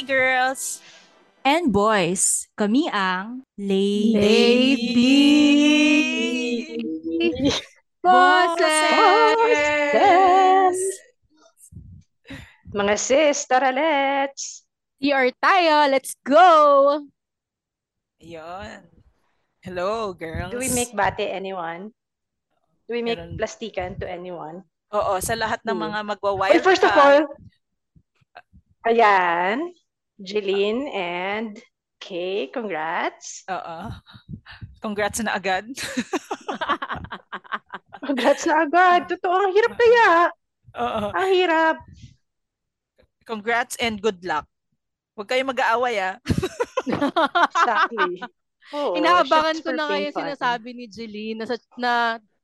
Hi, girls! And boys, kami ang Lady Bosses! Mga sis, tara let's! CR tayo, let's go! Ayun. Hello, girls. Do we make bate anyone? Do we make Meron. plastikan to anyone? Oo, sa lahat ng Hmm. mga magwa-wire Well, first of all, ayan, Jeline and Kay, congrats. Oo. Congrats na agad. Congrats na agad. Totoo, ang hirap kaya. Oo. Ang hirap. Congrats and good luck. Huwag kayong mag-aaway, ah. Exactly. Oo, Inaabangan ko na nga plain yung fun. sinasabi ni Jeline na sa, na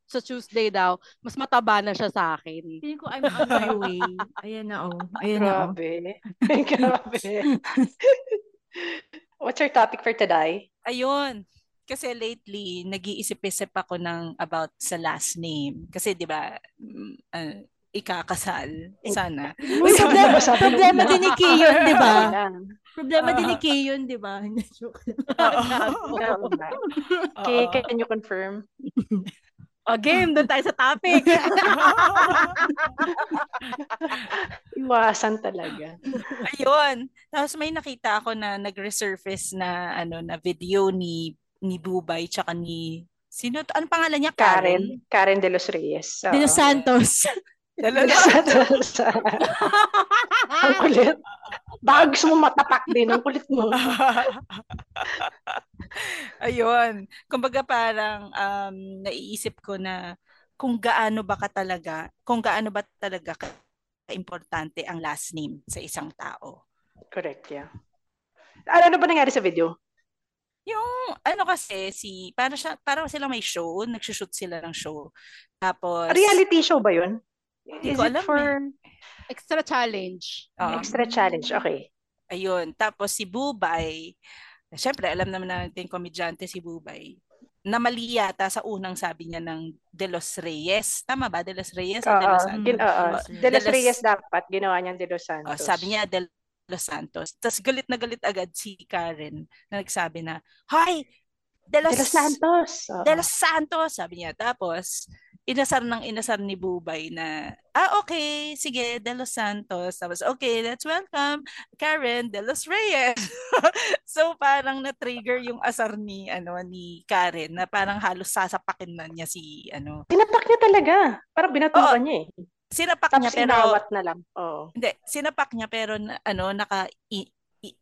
sa Tuesday daw, mas mataba na siya sa akin. Feeling ko I'm on my way. Ayan na oh. Ayan na oh. Grabe. Grabe. What's our topic for today? Ayun. Kasi lately, nag-iisip-isip ako ng about sa last name. Kasi 'di ba, ah, ikakasal sana. Uy, problema, problema din ni Kay yun, di ba? Problema din ni Ah. Kay yun, di ba? Oo. can you confirm? O, game, doon tayo sa topic. Iwasan talaga. Ayun. Tapos may nakita ako na nag-resurface na ano na video ni ni Bubay tsaka ni sino? Ano pangalan niya? Karen. Karen de los Reyes. Oo. De Los Santos. De los Santos. Ang kulit. Baka gusto mo matapak din. Ang kulit mo. Ayun. Kumbaga parang um, naiisip ko na kung gaano ba ka talaga, kung gaano ba talaga ka importante ang last name sa isang tao. Correct, yeah. Ano, ano ba nangyari sa video? Yung ano kasi si para siya para sila may show, nagsushoot sila ng show. Tapos Reality show ba yun? Hindi Is ko alam for Extra challenge. Oo. extra challenge? Okay. Ayun. Tapos si Bubay, syempre alam naman natin komedyante si Bubay, na mali yata sa unang sabi niya ng De Los Reyes. Tama ba? De Los Reyes o De Oo. Los Santos? Gin, oo. De De los Reyes dapat. Ginawa niyang De los Santos. sabi niya De Los Santos. Tapos galit na galit agad si Karen na nagsabi na, Hoy! De Los, De los Santos. Oo. De Los Santos! Sabi niya. Tapos, inasar ng inasar ni Bubay na, ah, okay, sige, De Los Santos. Tapos, okay, let's welcome Karen De Los Reyes. so, parang na-trigger yung asar ni, ano, ni Karen na parang halos sasapakin na niya si, ano, Tinapak niya talaga. Parang binatukan niya eh. Sinapak niya Tapos pero inawat na lang. Oo. hindi, sinapak niya pero ano naka i, i-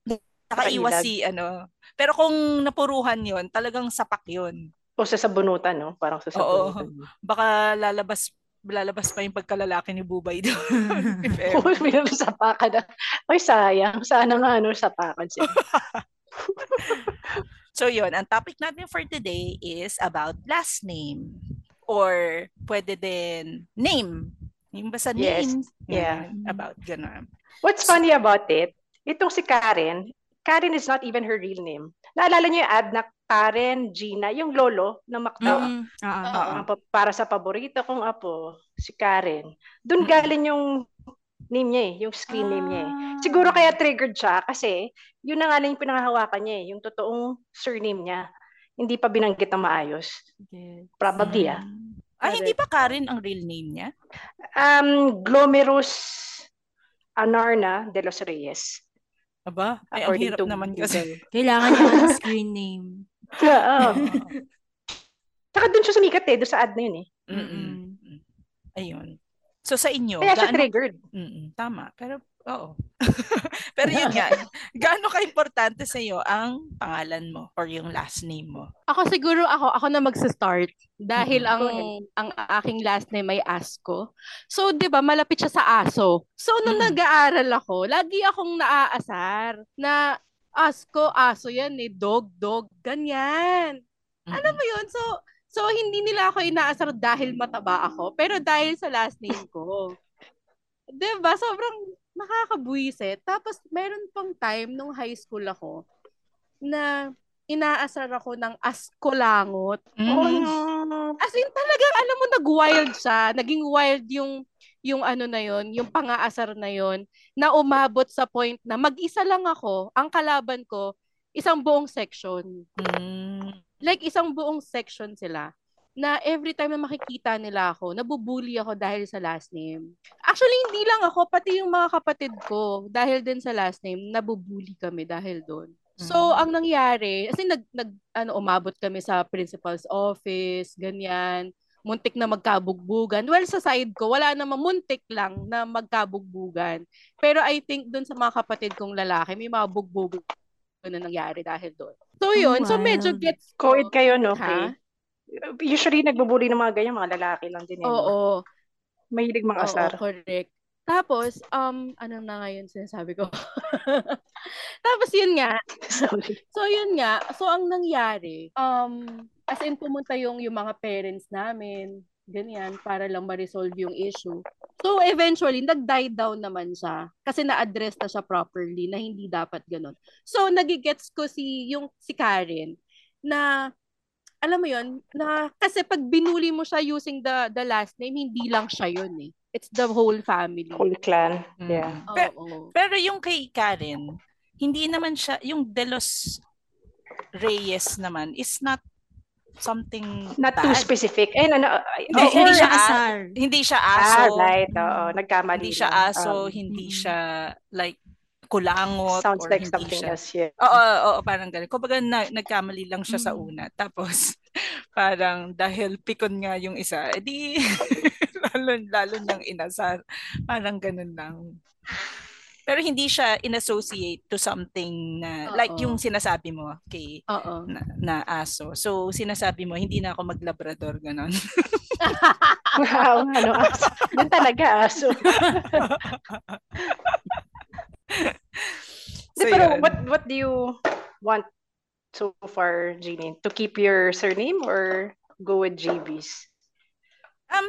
nakaiwas si ano. Pero kung napuruhan 'yon, talagang sapak 'yon. O sa sabunutan, no? Parang sa Oo. sabunutan. Baka lalabas lalabas pa yung pagkalalaki ni Bubay doon. Oo, sapakan. Ay, sayang. Sana nga, ano, sapakan siya. So yun, ang topic natin for today is about last name or pwede din name. Yung basta Yes, names. yeah. Yan, about ganun. What's funny about it, itong si Karen, Karen is not even her real name. Naalala niyo yung ad na Karen, Gina, yung lolo na Macdo. Mm. Oo. Oo. Ang pa- para sa paborito kong apo, si Karen. Doon galing yung name niya eh, yung screen name niya eh. Siguro kaya triggered siya kasi yun na nga lang yung pinangahawakan niya eh, yung totoong surname niya. Hindi pa binanggit na maayos. Yes. Probably ah. Ah, hindi pa Karen ang real name niya? Um, Glomerus Anarna de los Reyes. Aba, ay ang hirap to naman kasi. Kailangan niya ng screen name. Oo. Tsaka doon siya sumikat eh, doon sa ad na yun eh. Mm-mm. Ayun. So sa inyo, Kaya siya gaano- triggered. Mm-mm, tama. Pero, oo. Pero yun nga, gaano ka-importante sa iyo ang pangalan mo or yung last name mo? Ako siguro ako ako na magsa-start dahil Mhm. ang ang aking last name ay Asko. So 'di ba malapit siya sa aso. So nung Mhm. nag-aaral ako, lagi akong naaasar na Asko, aso yan eh, dog, dog, ganyan. Alam mo yun? So so hindi nila ako inaasar dahil mataba ako, pero dahil sa last name ko. 'Di ba? Sobrang nakakabuisit. Tapos meron pang time nung high school ako na inaasar ako ng askolangot. Mm. Oh no. As in talagang alam mo nag-wild siya, naging wild yung yung ano na yon, yung pangaasar na yon na umabot sa point na mag-isa lang ako, ang kalaban ko isang buong section. Mm. Like isang buong section sila na every time na makikita nila ako, nabubuli ako dahil sa last name. Actually, hindi lang ako, pati yung mga kapatid ko, dahil din sa last name, nabubuli kami dahil doon. So, Mm. ang nangyari, kasi nag, nag ano, umabot kami sa principal's office, ganyan. Muntik na magkabugbugan. Well, sa side ko, wala namang muntik lang na magkabugbugan. Pero I think doon sa mga kapatid kong lalaki, may mga bugbugan na nangyari dahil doon. So, yun. so, medyo gets ko. Co-ed kayo, no? Ha? Usually, nagbubuli ng mga ganyan, mga lalaki lang din. Eh, no? Oo. Mahilig mga asar. Oo, correct. Tapos, um, ano na ngayon sinasabi ko? Tapos yun nga, Sorry. so yun nga, so ang nangyari, um, as in pumunta yung, yung mga parents namin, ganyan, para lang ma-resolve yung issue. So eventually, nag-die down naman siya kasi na-address na siya properly na hindi dapat ganun. So nagigets ko si, yung si Karen na alam mo yun, na kasi pag binuli mo siya using the the last name, hindi lang siya yun eh. It's the whole family. Whole clan. Mm. Yeah. Pe- Oo. Pero yung kay Karen, hindi naman siya, yung Delos Reyes naman is not something Not too bad. specific. Eh, ano, ay- Hindi, oh, hindi siya as- asar. Hindi siya aso. Ah, right. Oo, nagkamali. Hindi siya aso, Um, hindi mm. siya like kulangot sounds or like hindi something siya. else. Yeah. Oo, oo, parang ganun. Kumbaga na, nagkamali lang siya sa Mm. una. Tapos parang dahil pikon nga yung isa, edi lalo, lalo niyang inasar. Parang ganun lang. Pero hindi siya inassociate to something na like Oo. yung sinasabi mo kay Oo. na, na aso. So sinasabi mo hindi na ako maglabrador ganon. Wow, ano, aso. Yun talaga, aso. So, pero what what do you want so far, Jeannie? To keep your surname or go with JB's? Um,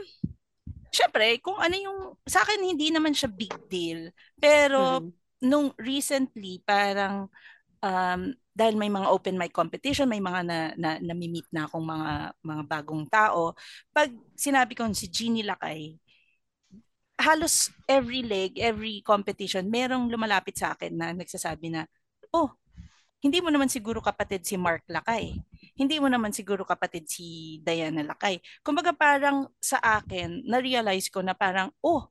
syempre, kung ano yung, sa akin hindi naman siya big deal. Pero Mhm. nung recently, parang, um, dahil may mga open mic competition, may mga na, na, nami-meet na akong mga, mga bagong tao, pag sinabi ko si Jeannie Lakay, halos every leg, every competition, merong lumalapit sa akin na nagsasabi na, oh, hindi mo naman siguro kapatid si Mark Lakay. Hindi mo naman siguro kapatid si Diana Lakay. Kumbaga parang sa akin, na-realize ko na parang, oh,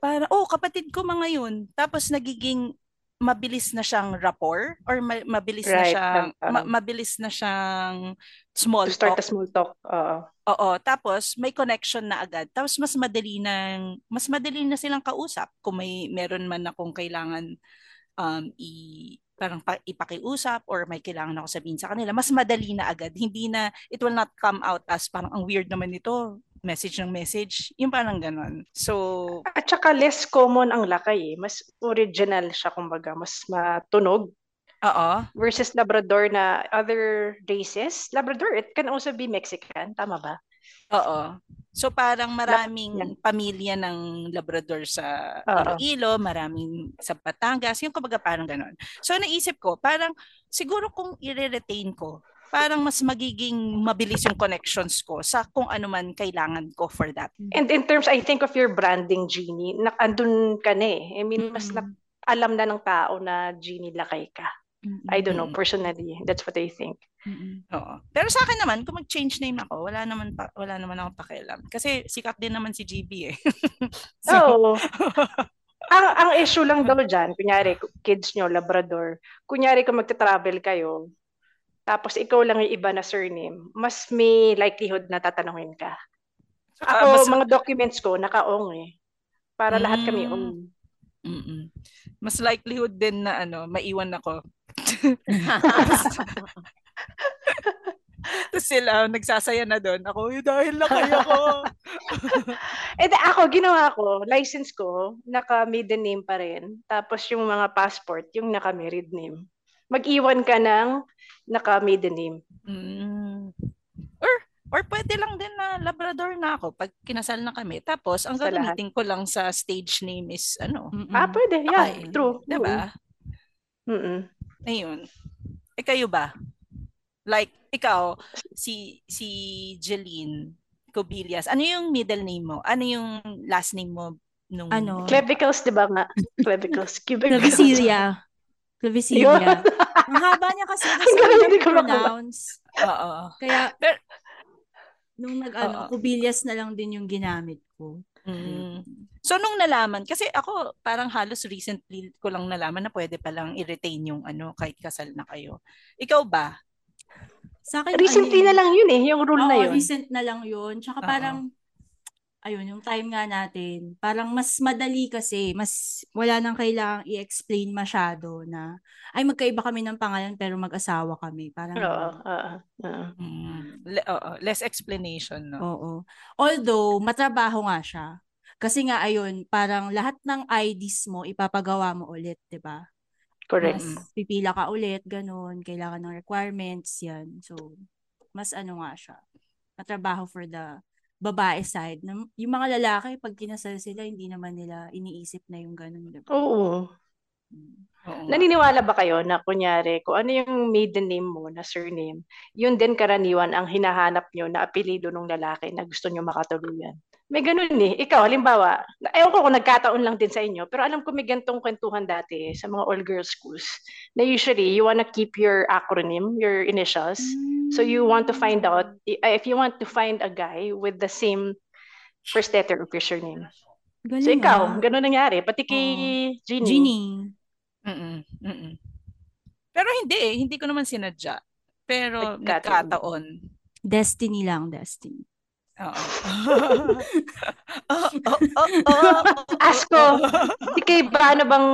para oh, kapatid ko mga yun. Tapos nagiging mabilis na siyang rapport or ma- mabilis na Right. siyang Um, ma- mabilis na siyang small to start talk. a small talk. Oo. Oo, tapos may connection na agad. Tapos mas madali nang mas madali na silang kausap kung may meron man akong kailangan um i parang pa, ipakiusap or may kailangan ako sabihin sa kanila, mas madali na agad. Hindi na it will not come out as parang ang weird naman nito, message ng message, yung parang ganon. So, At saka less common ang lakay eh. Mas original siya kumbaga, mas matunog oo. versus Labrador na other races. Labrador, it can also be Mexican, tama ba? Oo. So parang maraming yan. pamilya ng Labrador sa Oo. Iloilo, maraming sa Batangas, yung kumbaga parang ganon. So naisip ko, parang siguro kung i-retain ko, parang mas magiging mabilis yung connections ko sa kung ano man kailangan ko for that. And in terms, I think of your branding, Jeannie, na andun ka na eh. I mean, mas na, alam na ng tao na Jeannie Lakay ka. I don't know, Mm. personally. That's what I think. Oo. Pero sa akin naman, kung mag-change name ako, wala naman pa, wala naman ako pakialam. Kasi sikat din naman si GB eh. So, ang, ang issue lang daw dyan, kunyari, kids nyo, Labrador, kunyari kung magta-travel kayo, tapos ikaw lang yung iba na surname, mas may likelihood na tatanungin ka. Ah, Ako, mas- mga documents ko, naka-ong eh. Para lahat kami Mm. ong. Mm-mm. Mas likelihood din na ano, maiwan ako. Tapos sila, nagsasaya na doon. Ako, "Eh, dahil na kaya ko. Di ako, ginawa ko, license ko, naka-maiden name pa rin. Tapos yung mga passport, yung naka-married name. Mag-iwan ka ng naka-maiden name. Mm. Or, pwede lang din na Labrador na ako pag kinasal na kami. Tapos, ang gagamitin ko lang sa stage name is, ano, Ah, pwede. Yeah, Okay. true. diba? Mm-mm. Ayun. Eh, kayo ba? Like, ikaw, si si Jeline Cobillas, ano yung middle name mo? Ano yung last name mo nung... Ano? Clavicles, di ba nga? Clavicles. Cubicles. Clavicilia. Ang haba niya kasi Ang kasi galing, hindi ko pronounce. Oo. Kaya, Pero- nung nag, ano, Oo. kubilyas na lang din yung ginamit ko. Mm. So, nung nalaman, kasi ako parang halos recently ko lang nalaman na pwede palang i-retain yung ano, kahit kasal na kayo. Ikaw ba? Sa akin, Recently ano na lang yun eh, yung rule na Oo, yun. recent na lang yun. Tsaka Oo. parang, ayun, yung time nga natin, parang mas madali kasi, mas wala nang kailangang i-explain masyado na, ay magkaiba kami ng pangalan pero mag-asawa kami. Parang, Oo, oo. Mm. Le- oo, less explanation, no? Oo. Although, matrabaho nga siya. Kasi nga, ayun, parang lahat ng IDs mo, ipapagawa mo ulit, di ba? Correct. Mas pipila ka ulit, ganun, kailangan ng requirements, yan. So, mas ano nga siya, matrabaho for the babae side. Na- Yung mga lalaki, pag kinasal sila, hindi naman nila iniisip na yung ganun, di ba? Oo. Mm. Oo. Naniniwala ba kayo na kunyari, kung ano yung maiden name mo na surname, yun din karaniwan ang hinahanap nyo na apelido ng lalaki na gusto nyo makatuluyan? May ganun eh. Ikaw, halimbawa, ewan ko kung nagkataon lang din sa inyo, pero alam ko may gantong kwentuhan dati sa mga all-girls schools na usually you wanna keep your acronym, your initials. So you want to find out, i- if you want to find a guy with the same first letter of your surname. Galing So ikaw, ah. ganun nangyari. Pati kay Jeannie. Jeannie. Mm-mm, mm-mm. Pero hindi eh, hindi ko naman sinadya. Pero Nagkataon. nagkataon. Destiny lang, destiny. Oo. oh, oh, oh, oh. Asko, di kay ba ano bang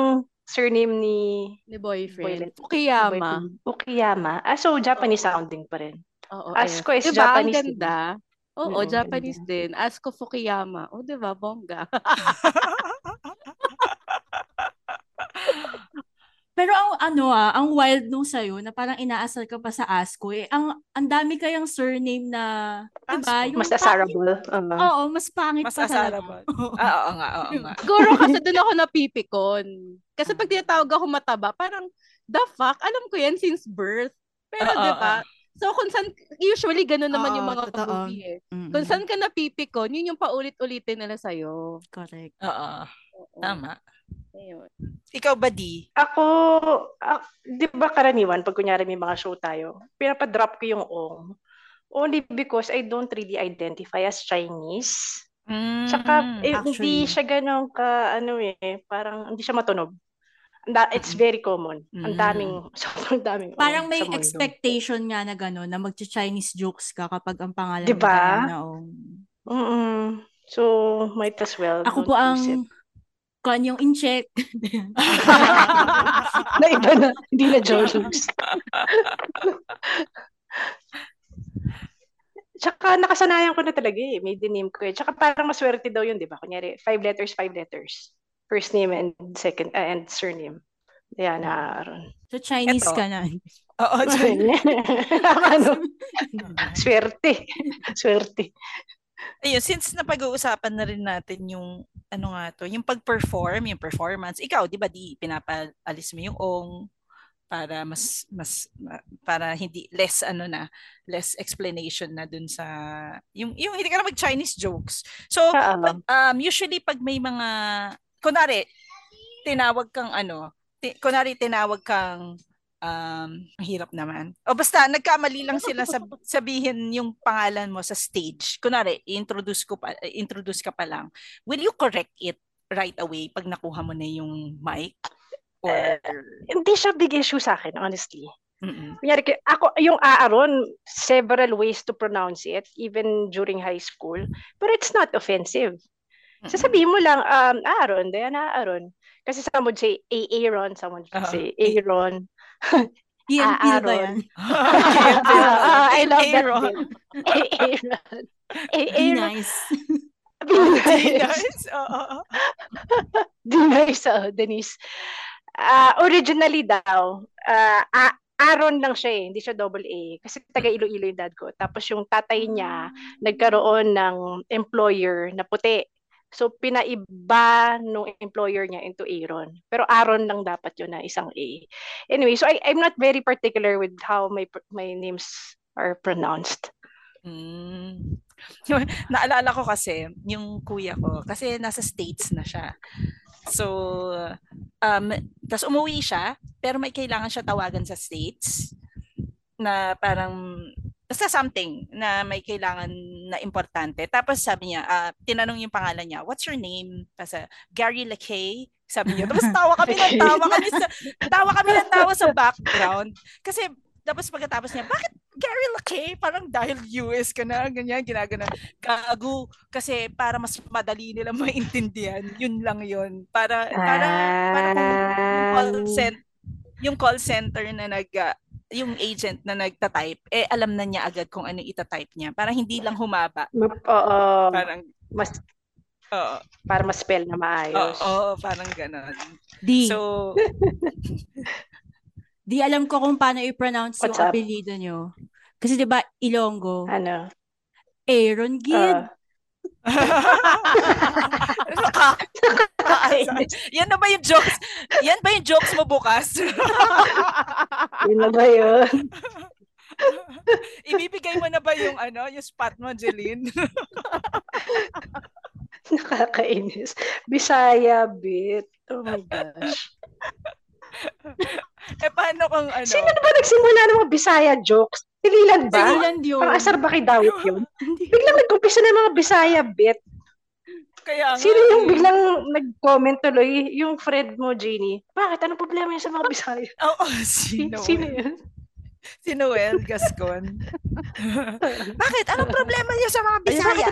surname ni Ni boyfriend. boyfriend? Fukuyama. Fukuyama. Ah, so Japanese sounding pa rin. Oo, Asko eh. is diba, Japanese Ang ganda. Oo, Mm, Japanese din. Asko Fukuyama. O, di ba? Bongga. Pero ang ano ah, ang wild nung sa'yo na parang inaasar ka pa sa Asko eh. Ang ang dami kayang surname na, 'di ba? Yung Mas pa- desirable. Uh, Oo, mas pangit Mas pa asarable. Ah, oo nga, oo nga. Siguro kasi doon ako napipikon. Kasi pag tinatawag ako mataba, parang, the fuck? Alam ko yan since birth. Pero, Oo, di ba? So, kung saan, usually ganun naman yung Oo, mga totoo. movie eh. Mm-mm. Kung saan ka napipikon, yun yung paulit-ulitin nila sa'yo. Correct. Oo, Oo. tama. Ayun. Ikaw ba, Di? ako, ah, di ba karaniwan, pag kunyari may mga show tayo, pinapadrop ko yung ong. Only because I don't really identify as Chinese. Mm, Tsaka, eh, hindi siya ganun ka, ano eh, parang hindi siya matunog. Da- it's very common. Ang Mm. daming, sobrang daming. Parang may sa mundo. expectation nga na gano'n, na mag-Chinese jokes ka kapag ang pangalan mo Diba? Diana Ong. Mm-mm. So, might as well. Ako po use ang it. Kanyang in-check. na iba na, hindi na jokes. Tsaka nakasanayan ko na talaga eh. May name ko eh. Tsaka parang maswerte daw yun, di ba? Kunyari, five letters, five letters. First name and second, uh, and surname. Diana Aaron. So, Chinese Eto. ka na. Oo, Jen. ano? Swerte. Swerte. Ayun, since napag-uusapan na rin natin yung ano nga to, yung pag-perform, yung performance. Ikaw, 'di ba, di pinapaalis mo yung ong para mas mas ma- para hindi less ano na, less explanation na dun sa yung yung hindi ka na mag Chinese jokes. So, Oo. pag, um usually pag may mga kunari tinawag kang ano, ti, kunari tinawag kang um, ang hirap naman. O basta, nagkamali lang sila sab- sabihin yung pangalan mo sa stage. Kunwari, introduce ko pa, introduce ka pa lang. Will you correct it right away pag nakuha mo na yung mic? Or, Hindi siya big issue sa akin, honestly. Mm-mm. Kunyari, ako, yung Aaron, several ways to pronounce it, even during high school. But it's not offensive. Sasabihin mo lang, um, Aaron, Diana Aaron. Kasi someone would say Aaron, someone would Uh-huh. say Aaron. Ah, na yan? Ah, I love that Aaron. Aaron. Nice. Be nice. Nice. Oo. Be nice, oh, Denise. Ah, originally daw, ah, A- Aaron lang siya eh, hindi siya double A. Kasi taga Iloilo yung dad ko. Tapos yung tatay niya, nagkaroon ng employer na puti. So, pinaiba nung employer niya into Aaron. Pero Aaron lang dapat yun na isang A. Anyway, so I, I'm not very particular with how my my names are pronounced. Mm. Naalala ko kasi, yung kuya ko, kasi nasa States na siya. So, um, tas umuwi siya, pero may kailangan siya tawagan sa States na parang, basta something na may kailangan na importante. Tapos sabi niya, ah, tinanong yung pangalan niya, what's your name? Tapos, ah, Gary LeKay. Sabi niya, tapos tawa kami ng tawa kami sa, tawa kami ng tawa sa background. Kasi, tapos pagkatapos niya, bakit Gary LeKay? Parang dahil US ka na, ganyan, ginagana. Gago. Kasi para mas madali nila maintindihan. Yun lang yun. Para, para, para kung yung call, Ah. cent, yung call center na nag, ah, yung agent na nagta-type, eh alam na niya agad kung ano ita-type niya. Para hindi lang humaba. Oo, Parang, mas, oo, para ma-spell na oo, maayos. oo, parang ganon. Di, So, di alam ko kung paano i-pronounce yung What's up? apelido nyo. Kasi di ba Ilonggo, Ano? Aaron Gid. Ah. Nakaka- yan na ba yung jokes? Yan ba yung jokes mo bukas? Yun na ba yun? Ibibigay mo na ba yung ano, yung spot mo, Jeline? Nakakainis. Bisaya bit. Oh my gosh. eh paano kung ano? Sino na ba nagsimula ng mga Bisaya jokes? Sililan ba? Sigilan yun. Ang asar ba kay Dawit yun? Biglang nag-umpisa ng mga Bisaya bit. Kaya nga, Sino yung eh. biglang nag-comment tuloy? Yung friend mo, Jeannie. Bakit? Anong problema yun sa mga Bisaya? Oo, Si- sino? Sino yun? Si Noel Gascon. Bakit? Anong problema niyo sa mga Bisaya?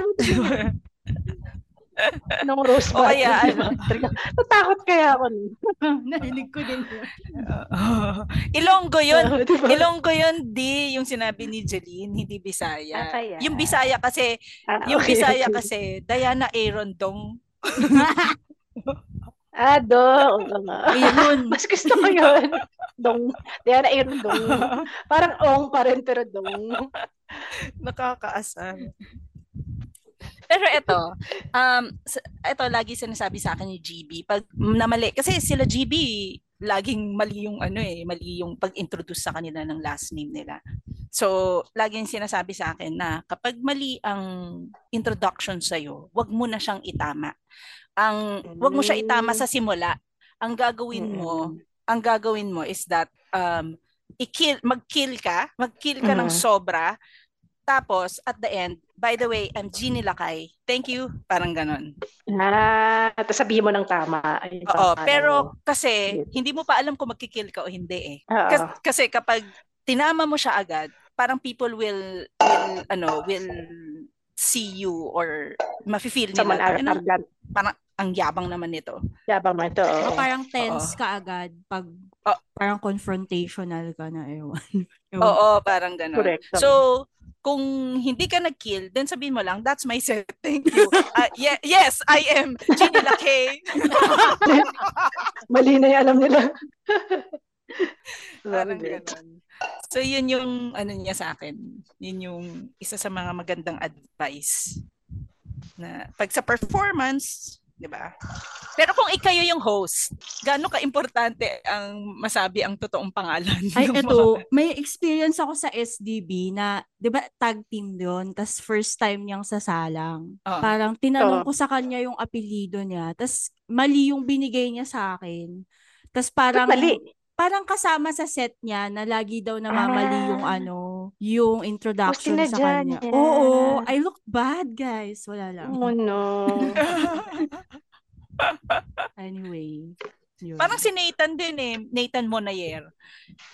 Nung rose O kaya, ano? Natakot kaya ako. Narinig ko din. Ilonggo yun. Diba? Ilonggo yun, di yung sinabi ni Jeline, hindi Bisaya. Ah, kaya. Yung Bisaya kasi, Ah, yung Bisaya okay. kasi, Diana Aaron Dong. Ah, dong. Ayun. Mas gusto ko yun. Dong. Diana Aaron dong. Parang ong pa rin, pero dong. Nakakaasar. Pero ito, um, ito lagi sinasabi sa akin ni GB, pag namali, kasi sila GB, laging mali yung ano eh, mali yung pag-introduce sa kanila ng last name nila. So, laging sinasabi sa akin na kapag mali ang introduction sa'yo, wag mo na siyang itama. Ang, wag mo siya itama sa simula. Ang gagawin mo, ang gagawin mo is that um, i-kill, mag-kill ka, mag-kill ka ng Mm. sobra, tapos at the end, by the way, I'm Jeannie Lakay. Thank you. Parang ganon. Ah, tapos sabihin mo ng tama. Ayun, Oo, pangalan pero mo. kasi hindi mo pa alam kung magkikill ka o hindi eh. Oo. Kas- kasi kapag tinama mo siya agad, parang people will, will ano, will see you or mafe-feel Someone nila. ar- Ano, arrogant. parang ang yabang naman nito. Yabang mo ito. O oo. parang tense Oo. ka agad pag Oh. parang confrontational ka na ewan. Ewan. Oo, parang ganon. Correct. So, kung hindi ka nag-kill, then sabihin mo lang, that's my set. Thank you. Ah, ye- yes, I am Jeannie Lakay. Mali na yung alam nila. Parang. So, yun yung ano niya sa akin. Yun yung isa sa mga magandang advice. Na pag sa performance, di ba? Pero kung ikayo yung host, gaano ka-importante ang masabi ang totoong pangalan? Ay, ng eto, mga- may experience ako sa SDB na, di ba, tag team doon, tas first time niyang sasalang. Oo. Parang tinanong Oo. ko sa kanya yung apelido niya, tas mali yung binigay niya sa akin. Tas parang, Mali. parang kasama sa set niya na lagi daw namamali yung Ah. ano, yung introduction sa sinadya kanya. niya. Oo, I look bad, guys. Wala lang. Oh no. Anyway. Yun. Parang si Nathan din eh, Nathan Monayer.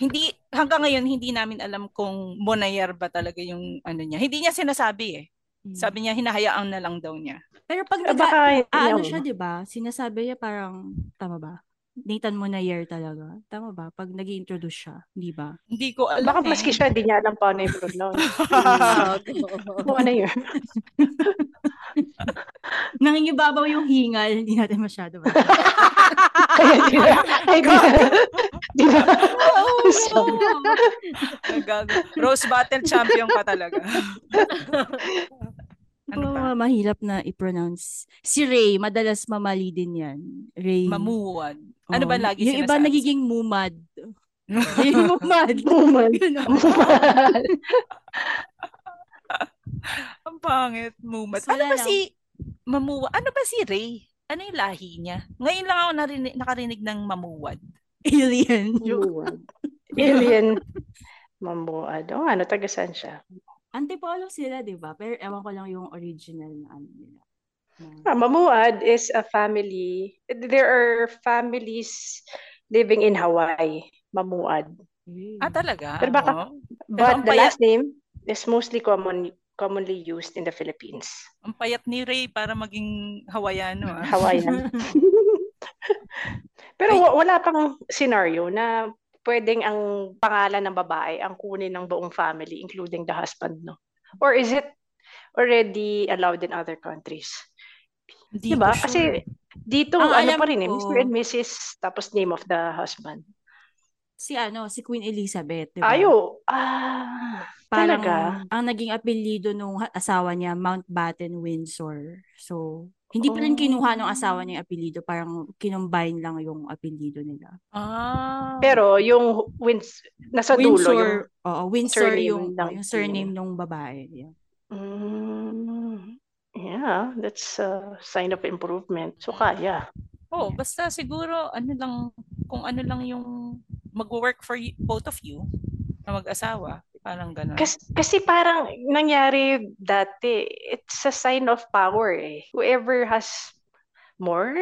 Hindi hanggang ngayon hindi namin alam kung Monayer ba talaga yung ano niya. Hindi niya sinasabi eh. Mm. Sabi niya hinahayaan na lang daw niya. Pero pag Ah, nag baka, ah, ano siya, 'di ba? Sinasabi niya parang tama ba? Nathan Monayer talaga. Tama ba? Pag nag introduce siya, di ba? Hindi ko alam. Baka eh. maski siya, hindi niya alam paano yung pronounce. Kung ano yun. Nangingibabaw yung hingal, hindi natin masyado ba? Kaya di na. Ay, di na. Di na. Rose Battle champion ka talaga. Ano pa? mahirap na i-pronounce. Si Ray, madalas mamali din yan. Ray. Mamuwad. Ano Oo. ba lagi Yung iba nagiging mumad. yung mumad. Woman. Ganun. Ang pangit. Mumad. So, Ano ba lang. si Mamuwa? Ano ba si Ray? Ano yung lahi niya? Ngayon lang ako narinig, nakarinig ng mamuwad. Alien. Woman. Alien. Mambuad. O ano, taga saan siya? Antipolo sila, di ba? Pero ewan ko lang yung original na ano nila. Na- Ah, Mamuad is a family. There are families living in Hawaii. Mamuad. Eh. Ah, talaga? Pero baka- Oo. But ang the payat- last name is mostly common commonly used in the Philippines. Ang payat ni Ray para maging Hawaiano. Ah. Hawaiian. Pero wa- wala pang scenario na pwedeng ang pangalan ng babae ang kunin ng buong family, including the husband, no? Or is it already allowed in other countries? Hindi Diba? ko Kasi sure. dito, Ang ano pa rin eh, ko- Mr. and Mrs. tapos name of the husband. si ano, si Queen Elizabeth, di ba? Ayo! Ah, Parang talaga? ang naging apelyido nung asawa niya, Mountbatten Windsor. So, hindi pa rin kinuha ng asawa niya yung apelyido, parang kinumbine lang yung apelyido nila. Ah. Pero yung wins, nasa dulo yung... Windsor, oo, Windsor surname yung, ng- yung surname nung babae. Yeah. Mm, yeah, that's a sign of improvement. So, kaya. Oh, basta siguro ano lang kung ano lang yung mag-work for you, both of you na mag-asawa, parang ganun. Kasi, kasi parang nangyari dati, it's a sign of power eh. Whoever has more,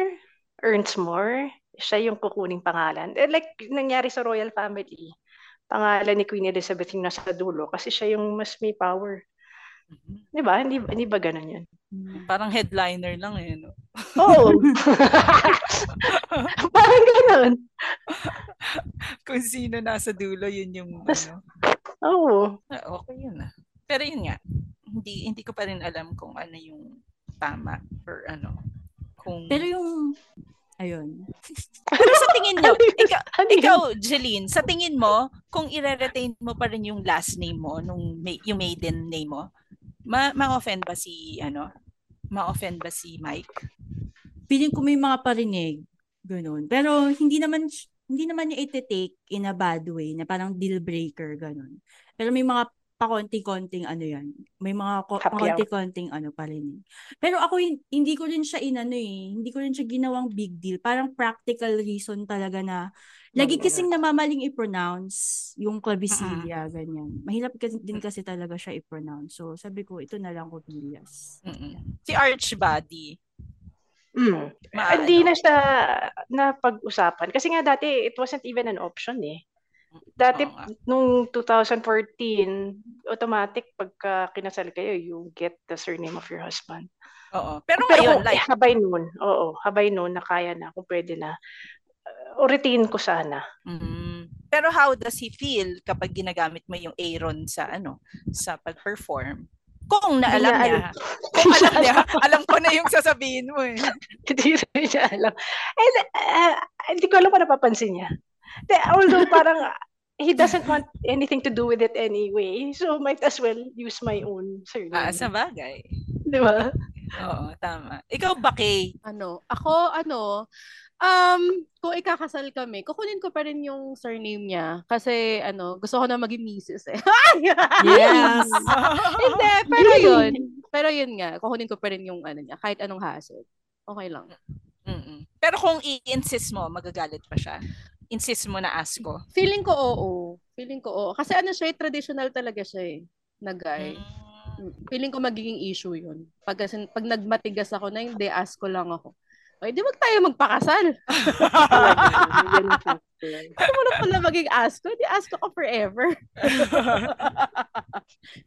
earns more, siya yung kukuning pangalan. Eh, like nangyari sa royal family. Pangalan ni Queen Elizabeth yung nasa dulo kasi siya yung mas may power. Mhm. Di ba? Hindi, hindi ba ganun yun? Parang headliner lang eh, no? Oo. parang ganun. Kung sino nasa dulo, yun yung Mas- ano. Oo. Ah, okay yun ah. Pero yun nga, hindi hindi ko pa rin alam kung ano yung tama or ano. Kung Pero yung, ayun. Pero sa tingin nyo, ikaw, Ano ikaw, Jeline, sa tingin mo, kung i-retain mo pa rin yung last name mo, nung ma- yung maiden name mo, ma- ma-offend ba si, ano, ma-offend ba si Mike? Feeling ko may mga parinig, ganun. Pero hindi naman, hindi naman niya iti-take in a bad way, na parang deal breaker, ganun. Pero may mga pakonti-konting ano yan. May mga ko- Happy hour. pakonti-konting ano parinig. Pero ako, hin- hindi ko rin siya inano eh. Hindi ko rin siya ginawang big deal. Parang practical reason talaga na Lagi kasing namamaling i-pronounce yung clavicilia, ganyan. Mahirap kasi, din kasi talaga siya i-pronounce. So, sabi ko, ito na lang cobilias. Mm-mm. Si Archbody. Mm. Ma- Hindi ano? na siya na pag-usapan. Kasi nga dati, it wasn't even an option eh. Dati, nga. nung 2014, automatic pagka kinasal kayo, you get the surname of your husband. Oo. Pero Pero ngayon, kung like, habay noon, oo, habay noon na kaya na, kung pwede na, uh, uritin ko sana. mm, pero how does he feel kapag ginagamit mo yung Aaron sa ano, sa pag-perform? Kung naalam Hindi niya. Kung alam niya, alam ko na yung sasabihin mo eh. Hindi rin niya alam. And, uh, hindi ko alam kung napapansin niya. Although parang he doesn't want anything to do with it anyway. So might as well use my own surname. Ah, sa bagay. Di ba? Oo, tama. Ikaw ba, Kay? Ano, ako, ano, um, kung ikakasal kami, kukunin ko pa rin yung surname niya. Kasi, ano, gusto ko na maging misis eh. Yes! Hindi, pero yun. Pero yun nga, kukunin ko pa rin yung ano niya, kahit anong hassle. Okay lang. Mm-mm. Pero kung i-insist mo, magagalit pa siya. Insist mo na ask ko. Feeling ko oo. Feeling ko oo. Kasi ano siya, eh, traditional talaga siya eh, na guy. Mm. Mm, Feeling ko magiging issue yun. Pag, pag nagmatigas ako na hindi, ask ko lang ako. Ay, di wag tayo magpakasal. Mo na pala maging ask ko, di ask ko forever.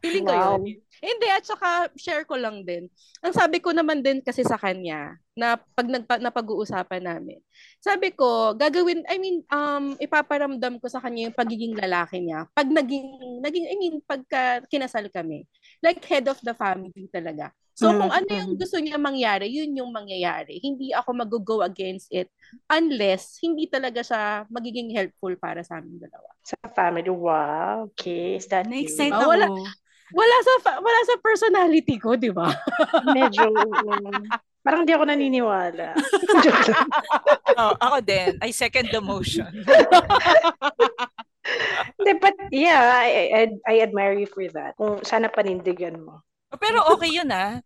Feeling ko Wow. yun. Hindi, at saka share ko lang din. Ang sabi ko naman din kasi sa kanya, na pag nagpa, napag-uusapan namin, sabi ko, gagawin, I mean, um, ipaparamdam ko sa kanya yung pagiging lalaki niya. Pag naging, naging I mean, pagka kinasal kami. Like head of the family talaga. So Mhm, kung ano yung gusto niya mangyari, yun yung mangyayari. Hindi ako mag-go against it unless hindi talaga siya magiging helpful para sa amin dalawa. Sa family, wow. Okay, is that you? Na-excite ako. wala. Wala sa wala sa personality ko, 'di ba? Medyo, um, parang di ako naniniwala. Joke lang. oh, ako din. I second the motion. Hindi, but yeah, I, I, I admire you for that. Kung sana panindigan mo. Pero okay yun ah.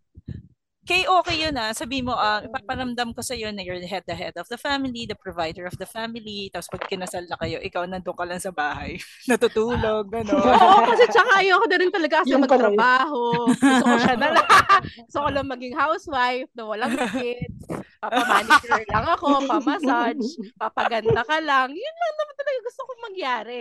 Kay okay yun ah. Sabi mo, ah, ipaparamdam ko sa iyo na you're the head, the head of the family, the provider of the family. Tapos pag kinasal na kayo, ikaw nandun ka lang sa bahay. Natutulog, gano'n. Oo, kasi tsaka ayoko na rin talaga kasi magtrabaho. Gusto ko siya na lang. Gusto ko lang maging housewife na walang kids. Papamanicure lang ako, pamassage, papaganda ka lang. Yun lang naman talaga gusto kong mangyari.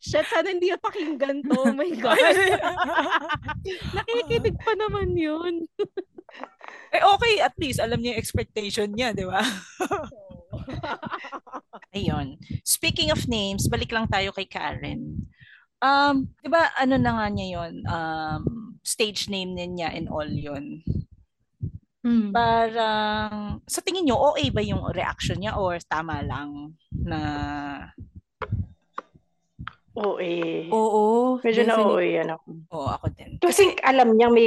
Shit, sana hindi yung pakinggan to. Oh my God. Nakikinig pa naman yun. eh okay, at least alam niya yung expectation niya, di ba? Ayun. Speaking of names, balik lang tayo kay Karen. Um, 'di ba ano na nga niya 'yon? Um, stage name niya and all 'yon. Hmm. Parang sa tingin niyo OA ba yung reaction niya or tama lang na Oo eh. Oo. Medyo na oo definitely. yan ako. oh, ako din. Kasi alam niyang may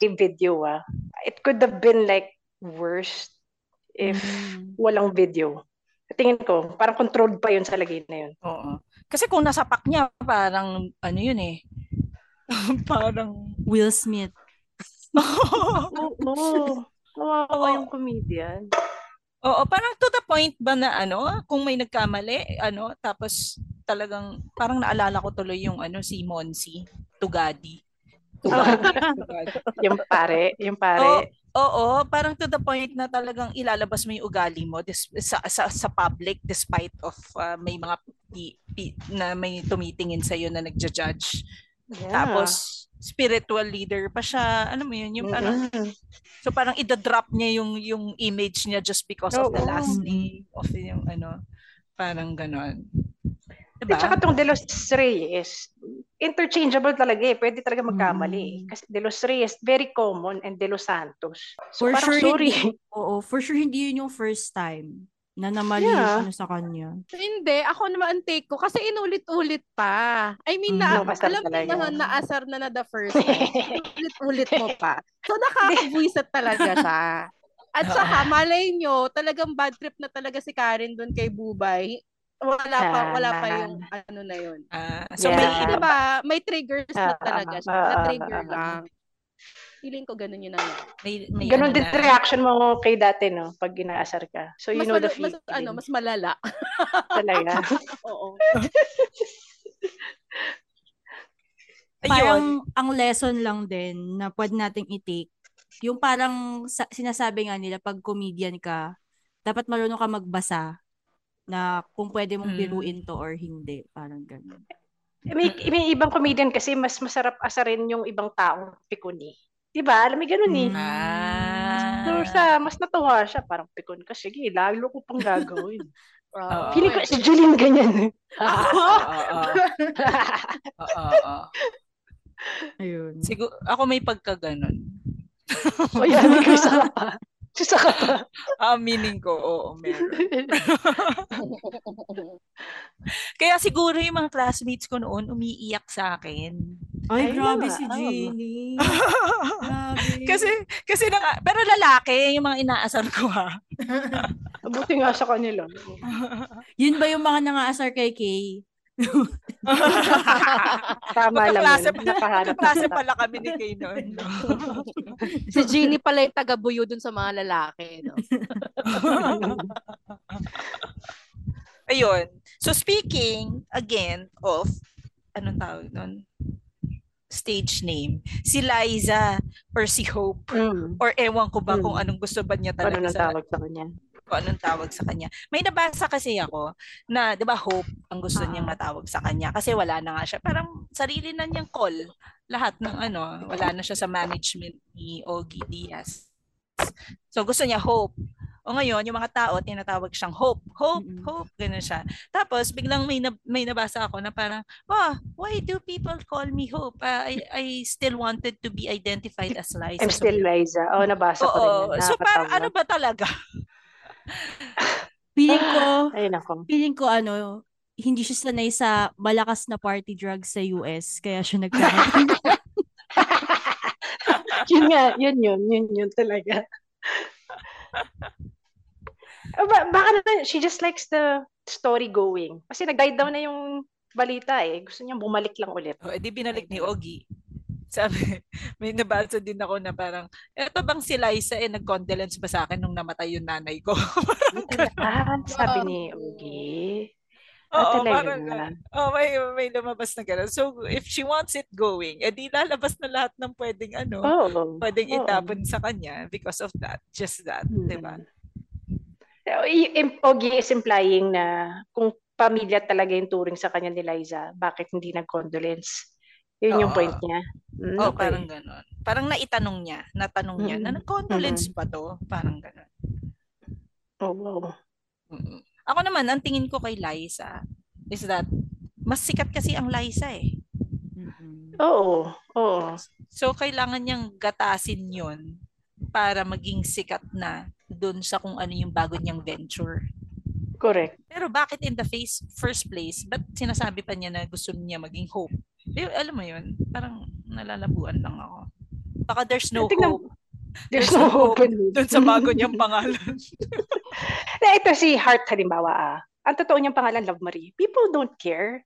Video ah. It could have been like worse if Mm. walang video. Tingin ko, parang controlled pa yun sa lagay na yun. Oo. Kasi kung nasa pack niya, parang ano yun eh. parang Will Smith. Oo. Kawawa yung comedian. Oo, parang to the point ba na ano, kung may nagkamali, ano, tapos talagang parang naalala ko tuloy yung ano si Monsi, Tugadi. Yung pare, yung Oo, pare. oo, parang to the point na talagang ilalabas mo yung ugali mo dis- sa, sa, sa public despite of uh, may mga pi- pi- na may tumitingin sa iyo na nagja-judge. Yeah. Tapos spiritual leader pa siya. Ano mo yun? Yung parang Mm-mm. So parang ida-drop niya yung yung image niya just because of the Oo. last name of yung ano, parang ganon. At Diba? saka tong De Los Reyes, interchangeable talaga eh. Pwede talaga magkamali eh. Mm. Kasi De Los Reyes, very common, and De Los Santos. So For parang sure, sorry. Hindi, oo, for sure hindi yun yung first time na namali Yeah. yung sa kanya. Hindi, ako naman ang take ko kasi inulit-ulit pa. I mean, Mm. na, Nakasar alam mo na naasar na na the first time. Ulit-ulit mo pa. So nakakabwisit talaga siya. At saka, malay nyo, talagang bad trip na talaga si Karen doon kay Bubay. Wala pa, wala pa yung ano na yun. Ah, so Yeah. may diba, may triggers na Ah, talaga siya. ah, Na-trigger ah, ah. lang. Feeling ko ganun yun ang may, may Ganon ano din na- reaction mo kay dati, no? Pag inaasar ka. So you mas, know the mal- mas, feeling. ano, mas malala. Talaga. Oo. Ayun. Parang ang lesson lang din na pwede nating i-take, yung parang sa- sinasabi nga nila pag comedian ka, dapat marunong ka magbasa na kung pwede mong Mm. biruin to or hindi. Parang ganun. May, may ibang comedian kasi mas masarap asarin yung ibang taong pikuni. Diba? Alam mo, ganun eh. Ah. So, sa, mas natuwa siya. Parang pikun ka. Sige, lalo ko pang gagawin. Oo. Feeling ko si Jeline ganyan. Oo, oo. Ayun. Siguro ako may pagkaganon. o yan, ikaw isa ka pa. Isa ka pa. Aminin ko, oo, meron. Kaya siguro yung mga classmates ko noon umiiyak sa akin. Ay, Ay, grabe si Ah. Jenny. grabe. kasi kasi nang, pero lalaki yung mga inaasar ko ha. Buti nga sa kanila. Yun ba yung mga nangaasar kay Kay? Tama lang yun. Nakahanap na pala kami ni Kay noon. si Jeannie pala yung taga-buyo dun sa mga lalaki. No? Ayun. So speaking again of anong tawag nun? Stage name. Si Liza or si Hope Mm. or ewan ko ba kung Mm. anong gusto ba niya Ano talaga nang sa tawag sa kanya? Kung anong tawag sa kanya. May nabasa kasi ako na 'di ba Hope ang gusto niyang Ah. matawag sa kanya kasi wala na nga siya. Parang sarili na niyang call. Lahat ng ano, wala na siya sa management ni Ogie Diaz. So gusto niya Hope. O ngayon, yung mga tao, tinatawag siyang Hope. Hope, Mm-mm. Hope, ganun siya. Tapos, biglang may, na, may nabasa ako na parang, oh, why do people call me Hope? Ah, I, I still wanted to be identified as Liza. I'm still Liza. Oo, nabasa ko rin Oo. So, parang ano ba talaga? Feeling ko, Ay, nako. feeling ko ano, hindi siya sanay sa malakas na party drugs sa US, kaya siya nagkakaroon. yun nga, yun yun, yun yun talaga. Oh, ba- baka naman, she just likes the story going. Kasi nag-die down na yung balita eh. Gusto niya bumalik lang ulit. O, edi binalik ni Ogie. Sabi, may nabasa din ako na parang, eto bang si Liza eh, nag-condolence ba sa akin nung namatay yung nanay ko? Ah, sabi ni Ogie. Oo, talaga. parang. Oh, may, may lumabas na gano'n. So, if she wants it going, edi lalabas na lahat ng pwedeng ano, Oo. pwedeng oo. itapon sa kanya because of that. Just that, Hmm. di ba? Eh, Ogie is implying na kung pamilya talaga yung turing sa kanya ni Liza, bakit hindi nag-condolence? Yun yung point niya. Mm, Oh, okay. parang gano'n. Parang naitanong niya, natanong niya, na Mm-mm. nag-condolence pa to? Parang gano'n. Oh, wow. Mm. Ako naman, ang tingin ko kay Liza is that mas sikat kasi ang Liza eh. Mm-mm. Oo, oo. So, kailangan niyang gatasin yon para maging sikat na doon sa kung ano yung bago niyang venture. Correct. Pero bakit in the face, first place, ba't sinasabi pa niya na gusto niya maging hope? Eh, alam mo yun, parang nalalabuan lang ako. Baka there's no Tingnan- hope. There's no hope it. Doon sa bago niyang pangalan. na ito si Heart halimbawa ah. Ang totoo niyang pangalan Love Marie. People don't care.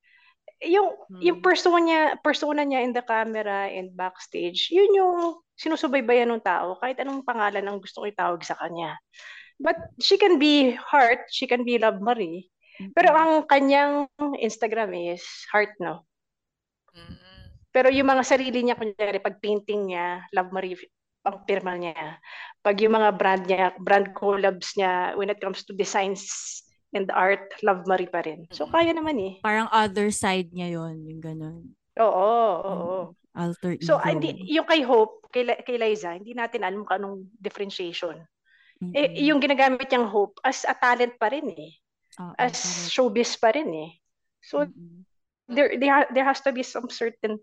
Yung yung persona niya, persona niya in the camera and backstage, yun yung sinusubaybayan ng tao kahit anong pangalan ang gusto ko itawag sa kanya. But she can be Heart, she can be Love Marie. Pero ang kanyang Instagram is Heart no. Pero yung mga sarili niya, kunyari, pag painting niya, Love Marie, pang pirma niya. Pag yung mga brand niya, brand collabs niya, when it comes to designs and art, Love Marie pa rin. So, kaya naman eh. Parang other side niya yon yung ganun. Oo, oo. Alter ego. So, hindi, yung kay Hope, kay, kay Liza, hindi natin alam kung anong differentiation. Eh, yung ginagamit niyang Hope as a talent pa rin eh. Oo, as showbiz pa rin eh. So, there, there, ha- there has to be some certain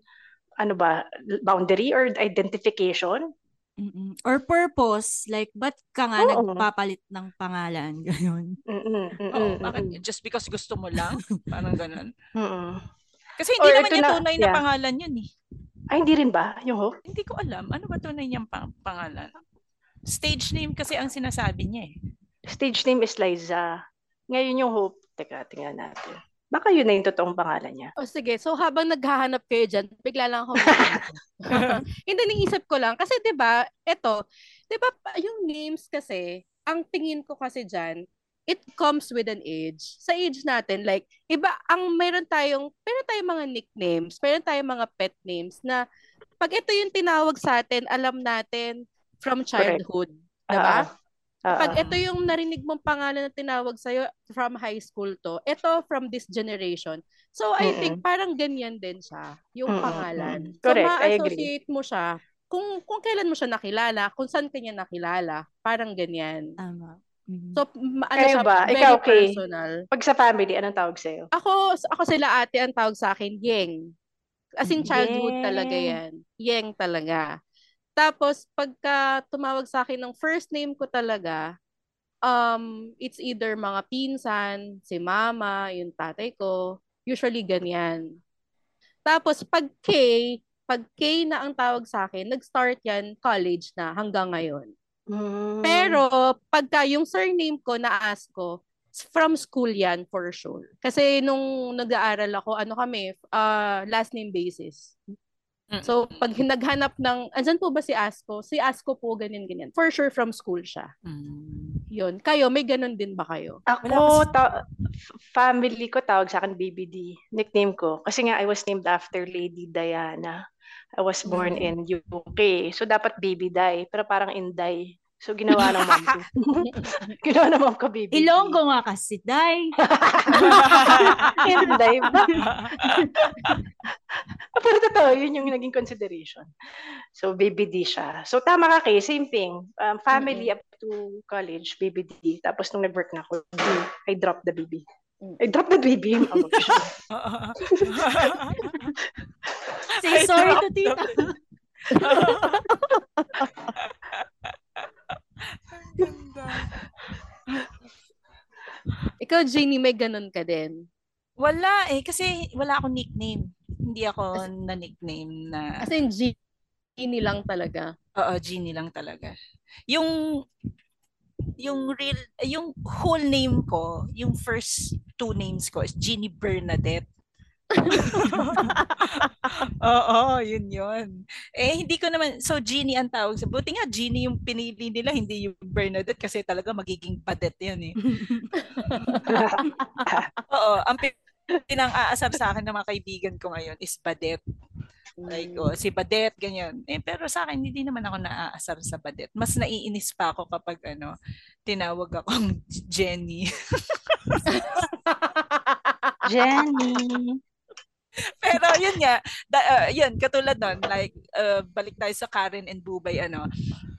ano ba, boundary or identification. Mm-mm. Or purpose, like, ba't ka nga Oo. nagpapalit ng pangalan? Ganun. Oo, bakit? Just because gusto mo lang? Parang ganun. Mm-mm. Kasi hindi Or naman ito na- tunay na yeah. pangalan yun eh. Ay, hindi rin ba? Yung Hope? Hindi ko alam. Ano ba tunay niyang pang- pangalan? Stage name kasi ang sinasabi niya eh. Stage name is Liza. Ngayon yung Hope. Teka, tingnan natin. Baka yun na yung totoong pangalan niya. O sige, so habang naghahanap kayo dyan, bigla lang ako. Hindi, niisip ko lang. Kasi 'di ba eto, 'di ba yung names kasi, ang tingin ko kasi dyan, it comes with an age. Sa age natin, like, iba, ang meron tayong, meron tayong mga nicknames, meron tayong mga pet names na pag ito yung tinawag sa atin, alam natin from childhood. Diba? Ah, Pag ito yung narinig mong pangalan na tinawag sa'yo from high school to, ito from this generation. So I Mm-mm. think parang ganyan din siya, yung Mm-mm, pangalan. So Correct, I agree. ma-associate mo siya kung kung kailan mo siya nakilala, kung saan kanya nakilala, parang ganyan. Tama. So ma- ano Kayo siya, ba? very Ikaw, okay. personal. Pag sa family, anong tawag sa'yo? Ako ako sila ate ang tawag sa akin, Yeng. As in childhood Yeng. talaga yan. Yeng talaga. Tapos pagka tumawag sa akin ng first name ko talaga, um it's either mga pinsan, si mama, yung tatay ko, usually ganyan. Tapos pag K, pag K na ang tawag sa akin, nag-start yan college na hanggang ngayon. Mm. Pero pagka yung surname ko na ask ko, from school yan for sure. Kasi nung nag-aaral ako, ano kami, uh, last name basis. So, pag naghanap ng, andyan po ba si Asko? Si Asko po, ganyan-ganyan. For sure, from school siya. Yun. Kayo, may ganun din ba kayo? Ako, ta- family ko tawag sa akin BBD. Nickname ko. Kasi nga, I was named after Lady Diana. I was born in UK. So, dapat Baby Di. Pero parang Inday. So, ginawa ng mom ko. ginawa ng mom ko BBD. Ilonggo nga kasi, Day. Inday ba? Pero totoo, yun yung naging consideration. So, BBD siya. So, tama ka kay, same thing. Um, family up to college, BBD. Tapos nung nag-work na ako, I dropped the BB. I dropped the baby. Say sorry to tita. Ikaw, Jeannie, may ganun ka din. Wala eh, kasi wala akong nickname. Hindi ako na nickname na... As in, Jeannie lang talaga. Oo, Jeannie lang talaga. Yung yung real yung whole name ko, yung first two names ko is Jeannie Bernadette. Oo, yun yun. Eh, hindi ko naman, so Jeannie ang tawag sa, buti nga Jeannie yung pinili nila, hindi yung Bernadette kasi talaga magiging padet yan eh. Oo, ang pi- pinang-aasar sa akin ng mga kaibigan ko ngayon is Badet. Like, oh, si Badet, ganyan. Eh, pero sa akin, hindi naman ako naaasar sa Badet. Mas naiinis pa ako kapag, ano, tinawag akong Jenny. Jenny. Pero yun nga, da, uh, yun, katulad nun, like, uh, balik tayo sa Karen and Bubay, ano,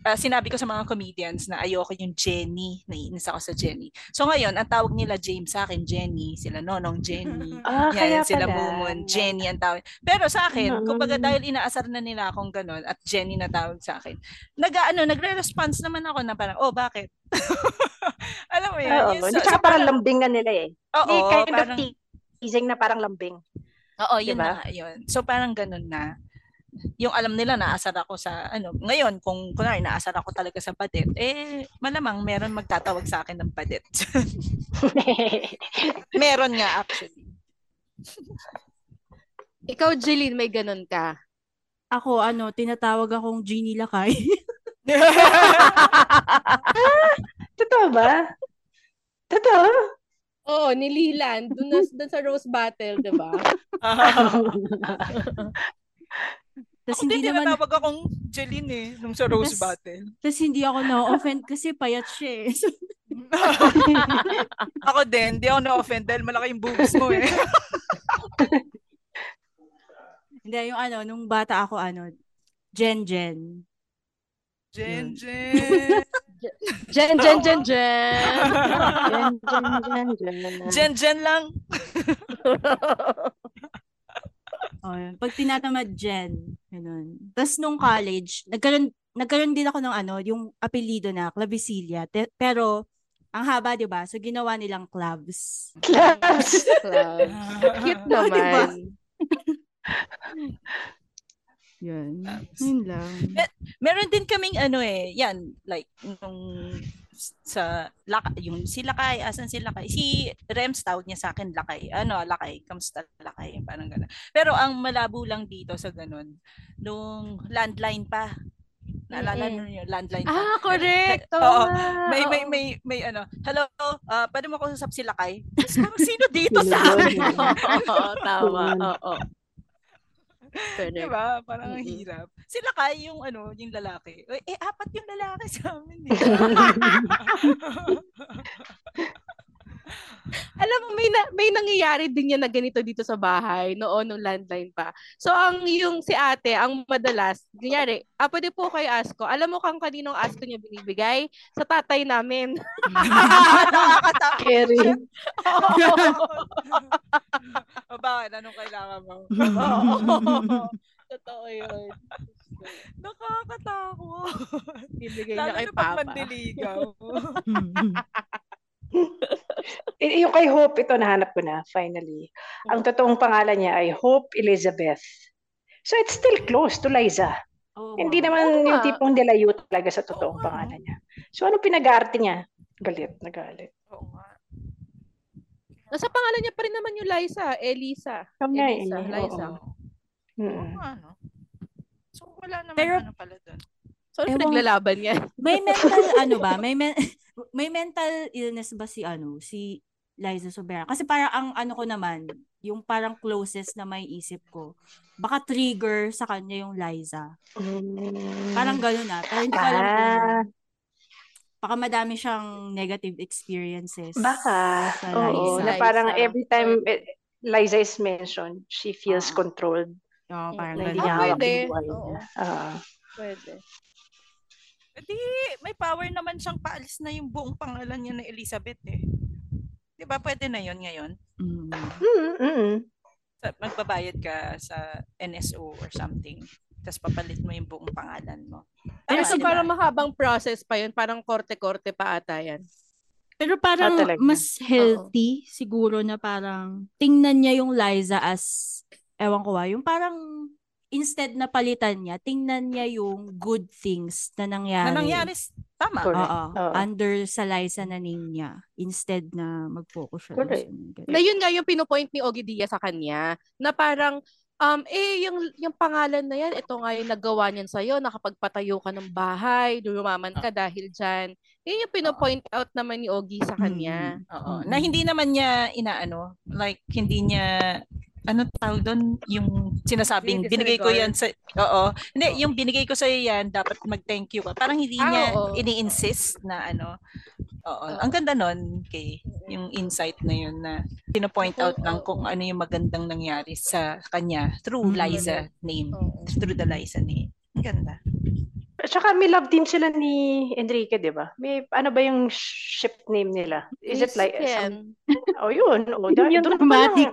uh, sinabi ko sa mga comedians na ayoko yung Jenny, naiinis ako sa Jenny. So ngayon, ang tawag nila James sa akin, Jenny, sila Nonong Jenny, Ah, yan, kaya sila pala. Mumon, Jenny ang tawag. Pero sa akin, Mm. kumbaga dahil inaasar na nila akong ganun at Jenny na tawag sa akin, nag, ano, nagre-response naman ako na parang, oh, bakit? Alam mo yun? Oo, hindi so- tsaka so parang parang- lambing na nila eh. Oo, Hindi kind parang- of teasing na parang lambing. Oo, yun Diba? na nga, yun. So parang ganun na. yung alam nila naasar ako sa ano. Ngayon, kung kunwari naasar ako talaga sa padet, eh malamang meron magtatawag sa akin ng padet. meron nga actually. Ikaw, Jeline, may ganun ka. Ako, ano, tinatawag akong Jeannie Lakay. Totoo ba? Totoo? Oo, ni Lilan. Doon, na, sa Rose Battle, di ba? Tapos hindi naman, tinatawag akong Jeline eh, nung sa Rose Tas- Battle. tapos hindi ako na-offend kasi payat siya eh. Ako din, di ako na-offend dahil malaki yung boobs mo eh. hindi, yung ano, nung bata ako, ano, Jen Jen. Jen. Jen. Jen, Jen, Jen, Jen. Jen, jen, jen, jen. Jen, Jen lang. Oh, yun. Pag tinatamad Jen, ganun. Tapos nung college, nagkaroon, nagkaroon din ako ng ano, yung apelido na, Clavicilia. Te- pero, ang haba, di ba? So, ginawa nilang clubs. Clubs. Club. Cute Oh, diba? naman. Yun. Yun lang. Meron din kaming ano eh, yan, like, nung sa Laka, yung si Lakay, asan si Lakay? Si Rems tawag niya sa akin Lakay. Ano, Lakay, kamusta Lakay? Parang gano'n. Pero ang malabo lang dito sa ganun, nung landline pa. Naalala Mm-mm. niyo yung landline pa? Ah, correct. Oo. Oo. May, may, may, may ano, hello, ah pwede mo ako usap si Lakay? Sino dito sa amin? Oo, tama. Oo. Correct. diba? Parang ang Mm-mm. hirap. Si Lakay yung ano, yung lalaki. Eh, apat yung lalaki sa amin eh. Alam mo, may, na, may nangyayari din yan na ganito dito sa bahay noon nung landline pa. So, ang yung si ate, ang madalas, nangyari, ah, pwede po kayo asko. Alam mo kung kaninong asko niya binibigay? Sa tatay namin. Nakakatakot. Carry. o bakit? Anong kailangan mo? Oo. Totoo yun. Nakakatakot. Bibigay Lalo niya kay na pag Papa. mandiligaw. Y- yung kay Hope, ito nahanap ko na, finally. Ang totoong pangalan niya ay Hope Elizabeth. So it's still close to Liza. Oo Hindi naman Oo yung tipong delayo talaga sa totoong Oo nga, pangalan niya. So ano pinag-aarte niya? Galit, nagalit. Oo nga. Nasa pangalan niya pa rin naman yung Liza. Elisa. Kami eh, Elisa. oo. Liza. Oo Mm. nga, no? So, wala naman Pero- ano pala doon. So, ano pinaglalaban niya? May mental, ano ba? May, men- may mental illness ba si, ano, si Liza Sobera? Kasi parang ang ano ko naman, yung parang closest na may isip ko, baka trigger sa kanya yung Liza. Mm. Parang ganun na. Pero hindi ko alam kung Ah, baka madami siyang negative experiences. baka. Sa Oo, Liza. na parang Liza. every time eh, Liza is mentioned, she feels Ah. controlled. Oo, parang Na hindi ganun. Ah, pwede. Oo. Ah. Pwede. Hindi, may power naman siyang paalis na yung buong pangalan niya na Elizabeth eh. Di ba pwede na yon ngayon? Mm. Mm, mm. Sa, magbabayad ka sa NSO or something. Tapos papalit mo yung buong pangalan mo. Pero so parang mahabang process pa yun. Parang korte-korte pa ata yan. Pero parang Ah, talaga? mas healthy siguro na parang tingnan niya yung Liza as, ewan ko ba, yung parang instead na palitan niya, tingnan niya yung good things na nangyari. Na nangyari, tama. Correct. Oo, Oo. under sa Liza na name niya instead na mag-focus siya Correct. Na yun nga yung pinopoint ni Ogidia sa kanya. Na parang, um, eh, yung, yung pangalan na yan, ito nga yung nagawa niyan sa'yo, nakapagpatayo ka ng bahay, lumaman ka dahil dyan. Yun yung pinopoint out naman ni Ogie sa kanya. Oo. Mm. Na hindi naman niya inaano, like hindi niya ano tawag doon, yung sinasabing binigay ko yan sa Oo. Hindi, yung binigay ko sa yan, dapat mag-thank you ka. Parang hindi Ah, niya oo. ini-insist na ano. Oo. Oo. Ang ganda nun, kay yung insight na yun na pino-point out lang kung ano yung magandang nangyari sa kanya through Mm. Liza name. Through the Liza name. Ang ganda. At saka may love team sila ni Enrique, di ba? May ano ba yung ship name nila? Is it like some... Oh, yun. Oh, da- Yun yung doon dramatic.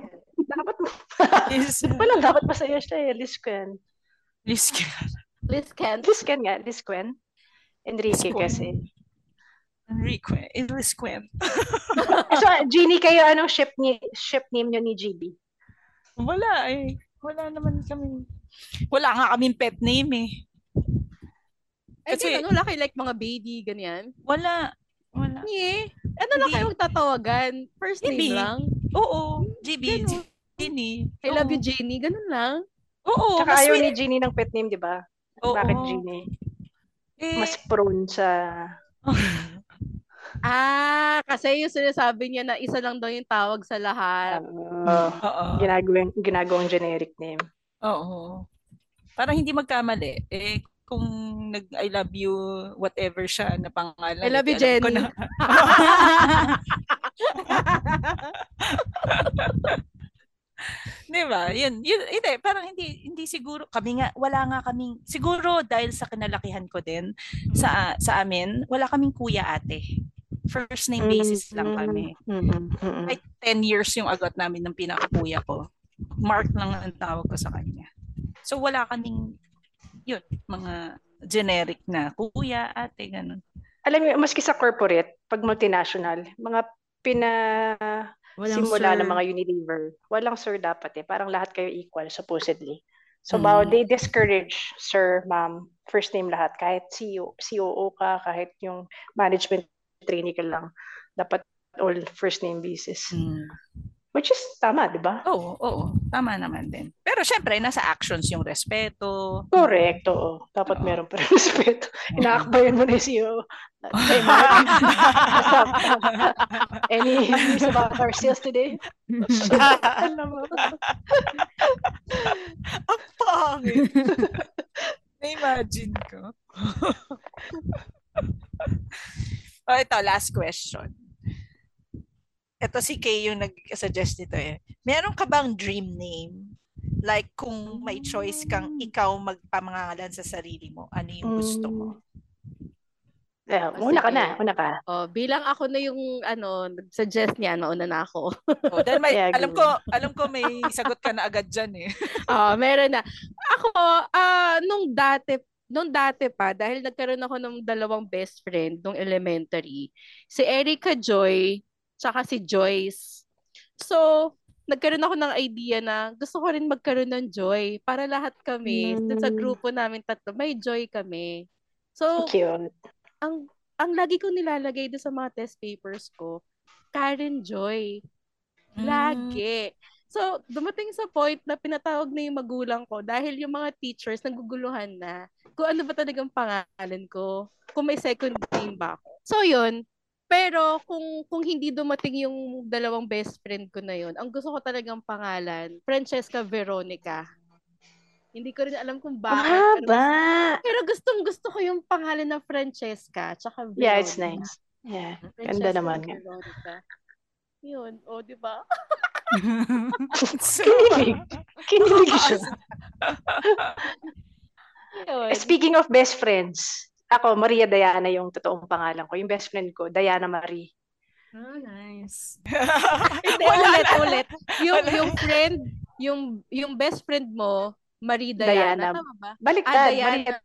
Doon pa lang dapat masaya siya eh. Lisquen. Liz Liz Kent. Lisquen nga, Lisquen. Enrique Lisquen. kasi. Enrique. Enrique. So, Jeannie, kayo anong ship ni ship name nyo ni GB? Wala eh. Wala naman kami Wala nga kaming pet name eh. Eh, Kasi- ganun, wala kayo like mga baby, ganyan. Wala. Wala. Yeah. Ano lang Hindi. kayo magtatawagan? First name GB. lang? Oo. GB. Ganun. Jenny. I love you. Jenny. Ganun lang. Oo. Tsaka mas ayaw sweet. ni Jeannie ng pet name, di ba? Oo. Bakit Jeannie? Eh, Mas prone sa... Ah, kasi yung sinasabi niya na isa lang daw yung tawag sa lahat. Uh, Oo. ginagawang, ginagawang generic name. Oo. Para hindi magkamali. Eh, kung nag I love you whatever siya na pangalan. I love you, eh, Jenny. na. Di ba? Yun, yun, hindi, parang hindi, hindi siguro, kami nga, wala nga kaming, siguro dahil sa kinalakihan ko din, sa, sa amin, wala kaming kuya ate. First name basis lang kami. Mm-mm, mm-mm. Like 10 years yung agot namin ng pinakakuya ko. Mark lang ang tawag ko sa kanya. So wala kaming, yun, mga generic na kuya, ate, ganun. Alam mo, maski sa corporate, pag multinational, mga pina Walang simula sir. ng mga Unilever, walang sir dapat eh. Parang lahat kayo equal, supposedly. So, Mm. they discourage sir, ma'am, first name lahat. Kahit CEO, COO ka, kahit yung management trainee ka lang. Dapat all first name basis. Mm. Which is tama, di ba? Oo, oo. Tama naman din. Pero syempre, nasa actions yung respeto. Correct, oo. Dapat Oo. meron pa rin respeto. Inaakbayan mo na CEO. Hey. What's up? Any news about our sales today? Ang pangit. Na-imagine ko. oh, ito, last question. Ito si Kay yung nag-suggest nito eh. Meron ka bang dream name? Like kung may choice kang ikaw magpamangalan sa sarili mo, ano yung gusto mo? Yeah, una ka na, una ka. Oh, bilang ako na yung ano, nag-suggest niya, nauna na ako. Oh, dahil may, Yeah, alam ko, alam ko may sagot ka na agad dyan eh. Ah, meron na. Ako, ah, nung dati, nung dati pa, dahil nagkaroon ako ng dalawang best friend nung elementary, si Erica Joy, tsaka si Joyce. So, nagkaroon ako ng idea na gusto ko rin magkaroon ng joy para lahat kami, dun sa Mm. grupo namin tatlo, may joy kami. So, Cute. ang ang lagi kong nilalagay doon sa mga test papers ko, Karen Joy. Mm. Lagi. So, dumating sa point na pinatawag na yung magulang ko dahil yung mga teachers naguguluhan na kung ano ba talagang pangalan ko, kung may second name ba ako. So, yun. Pero kung kung hindi dumating yung dalawang best friend ko na yun, ang gusto ko talagang pangalan, Francesca Veronica. Hindi ko rin alam kung bakit. pero- Mahaba. pero gustong gusto ko yung pangalan ng Francesca tsaka Veronica. Yeah, it's nice. Yeah, ganda Francesca naman nga. Veronica. Yun, o, di ba? Kinilig. Kinilig siya. Speaking of best friends, ako, Maria Diana yung totoong pangalan ko. Yung best friend ko, Diana Marie. Oh, nice. Hindi, ulit, na. ulit. Yung, Wala. yung friend, yung, yung best friend mo, Marie Diana. Diana. Tama ba? Baliktad, Ah, Maria Diana.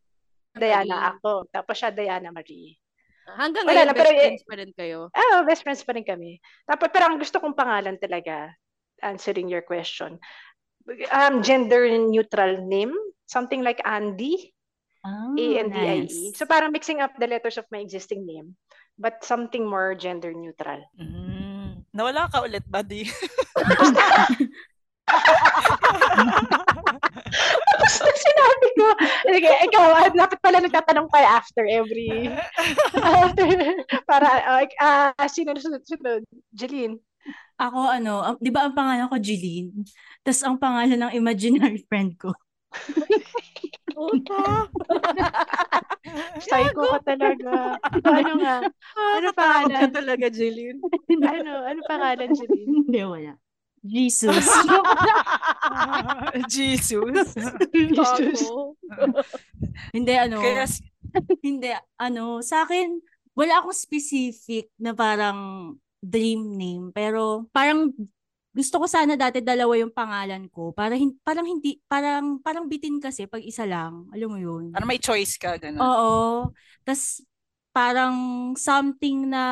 Diana Marie. ako. Tapos siya Diana Marie. Hanggang Wala ngayon, na, pero best eh- friends pa rin kayo. Ah, best friends pa rin kami. Tapos, pero ang gusto kong pangalan talaga, answering your question, um, gender neutral name, something like Andy, Oh, A-N-D-I-E. nice. So parang mixing up the letters of my existing name, but something more gender neutral. Mm. Nawala ka ulit, buddy. Tapos nung sinabi ko, sige, ikaw, ah, dapat pala nagtatanong tayo after every, after, para, ah, ah, sino na sunod, sunod? Jeline. Ako ano, 'di ba ang pangalan ko Jeline? Tapos ang pangalan ng imaginary friend ko. Puta. Psycho ka talaga. Ano nga? Ano pangalan? ka talaga, Jillian. Ano? Ano pangalan, Jeline? Hindi wala. Jesus. Jesus. Jesus. Hindi ano. Kaya, Hindi, ano, sa akin, wala akong specific na parang dream name. Pero parang gusto ko sana dati dalawa yung pangalan ko. Para hin- parang hindi, parang, parang bitin kasi pag isa lang. Alam mo yun? ano may choice ka, gano'n. Oo. Tapos parang something na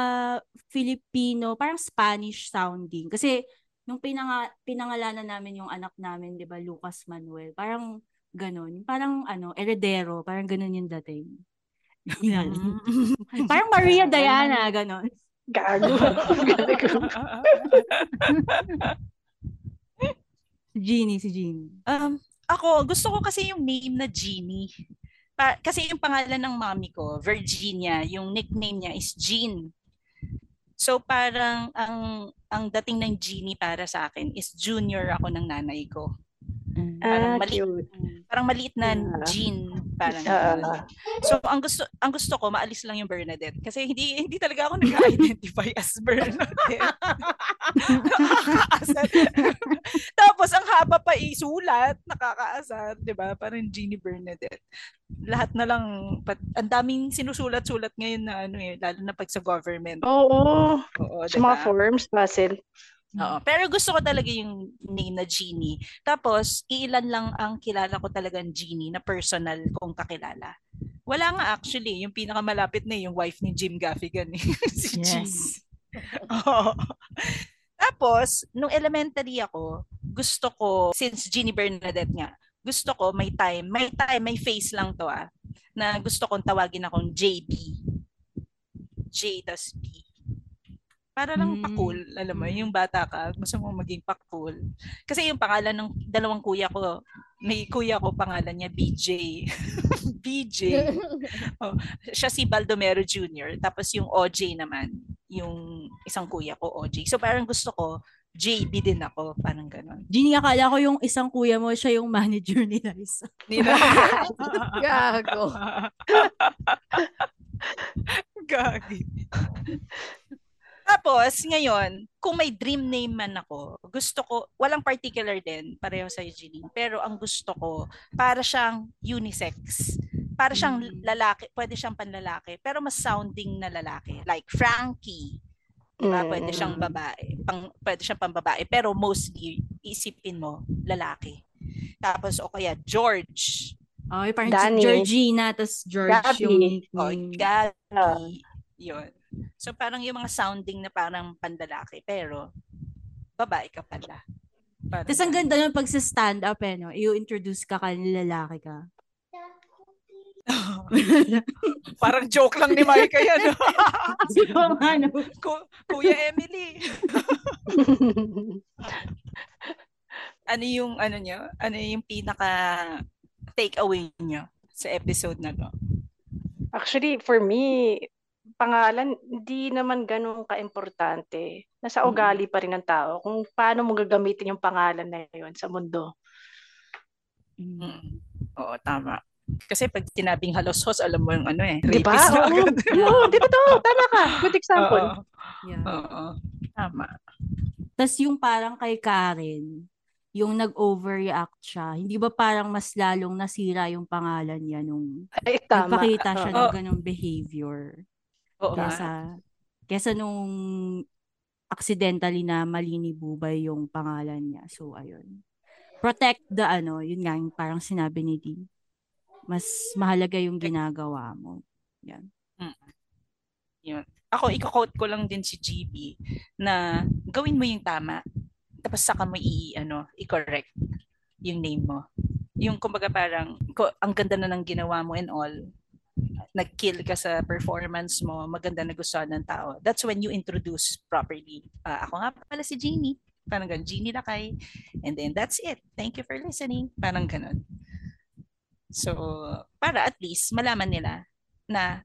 Filipino, parang Spanish sounding. Kasi nung pinanga, pinangalanan namin yung anak namin, 'di ba, Lucas Manuel. Parang Ganon. Parang ano, heredero. Parang ganon yung dating. Yan. Mm. parang Maria Diana, ganon. Gago. Jeannie, si Jeannie. Um, ako, gusto ko kasi yung name na Jeannie. Pa- kasi yung pangalan ng mommy ko, Virginia, yung nickname niya is Jean. So parang ang ang dating ng Jeannie para sa akin is junior ako ng nanay ko. Ah, Parang maliit, cute. parang maliit na Yeah. Jean, parang Ah. ganun. So ang gusto ang gusto ko maalis lang yung Bernadette kasi hindi hindi talaga ako nag-identify as Bernadette. Nakakaasar. Tapos ang haba pa isulat, nakakaasar, 'di ba? Parang Jeannie Bernadette. Lahat na lang pat, ang daming sinusulat-sulat ngayon na ano eh, lalo na pag sa government. Oo. Oo, Sa mga diba? forms, puzzle. Oo. Pero gusto ko talaga yung name na Jeannie. Tapos, iilan lang ang kilala ko talagang Jeannie na personal kong kakilala. Wala nga actually. Yung pinakamalapit na yung wife ni Jim Gaffigan. Eh. si Yes. Jeannie. Oo. Tapos, nung elementary ako, gusto ko, since Jeannie Bernadette nga, gusto ko may time, may time, may face lang to ah, na gusto kong tawagin akong JB. J tas B. Para lang Mm. pa-cool, alam mo, yung bata ka, gusto mo maging pa-cool. Kasi yung pangalan ng dalawang kuya ko, may kuya ko pangalan niya BJ. BJ. Oh, siya si Baldomero Jr. Tapos yung OJ naman, yung isang kuya ko, OJ. So parang gusto ko, JB din ako, parang ganon. Jeannie, akala ko yung isang kuya mo, siya yung manager ni Liza. Nila. Gago. Gagi. Tapos, ngayon, kung may dream name man ako, gusto ko, walang particular din, pareho sa Jeanine, pero ang gusto ko, para siyang unisex. Para siyang Mm. lalaki, pwede siyang panlalaki, pero mas sounding na lalaki. Like Frankie, diba? Mm. pwede siyang babae. Pang, pwede siyang pambabae, pero mostly, isipin mo, lalaki. Tapos, o kaya George. Okay, parang Danny. si Georgina, tas George Gabby. yung O, nickname. Gabby. Yun. So parang yung mga sounding na parang pandalaki, pero babae ka pala. Parang Tapos ang ganda nun pag sa stand-up eh, no? I-introduce ka kanila lalaki ka. parang joke lang ni Micah yan. Ano, Ku- Kuya Emily. ano yung ano nyo? Ano yung pinaka take away nyo sa episode na to? Actually, for me, pangalan, hindi naman ganun ka-importante. Nasa ugali pa rin ng tao kung paano mo gagamitin yung pangalan na yun sa mundo. Mm. Oo, tama. Kasi pag sinabing halos-hos, alam mo yung ano eh. Di ba? rapist na Oo, di ba to? Tama ka. Good example. Oo. yeah. Oo. Tama. Tapos yung parang kay Karen, yung nag-overreact siya, hindi ba parang mas lalong nasira yung pangalan niya nung Ay, tama. nagpakita siya Oo. ng ganong behavior. Oo nga. Kesa, kesa nung accidentally na mali ni Bubay yung pangalan niya. So, ayun. Protect the ano, yun nga yung parang sinabi ni Dee. Mas mahalaga yung ginagawa mo. Yan. Yun. Ako, i-quote ko lang din si GB na gawin mo yung tama. Tapos saka mo i, ano, i-correct yung name mo. Yung kumbaga parang, ko, ang ganda na ng ginawa mo and all. Nag-kill ka sa performance mo. Maganda na gusto ng tao. That's when you introduce properly. Ah, ako nga pala si Jeannie. Parang ganun, Jeannie Lakay. And then that's it. Thank you for listening. Parang ganun. So, para at least malaman nila na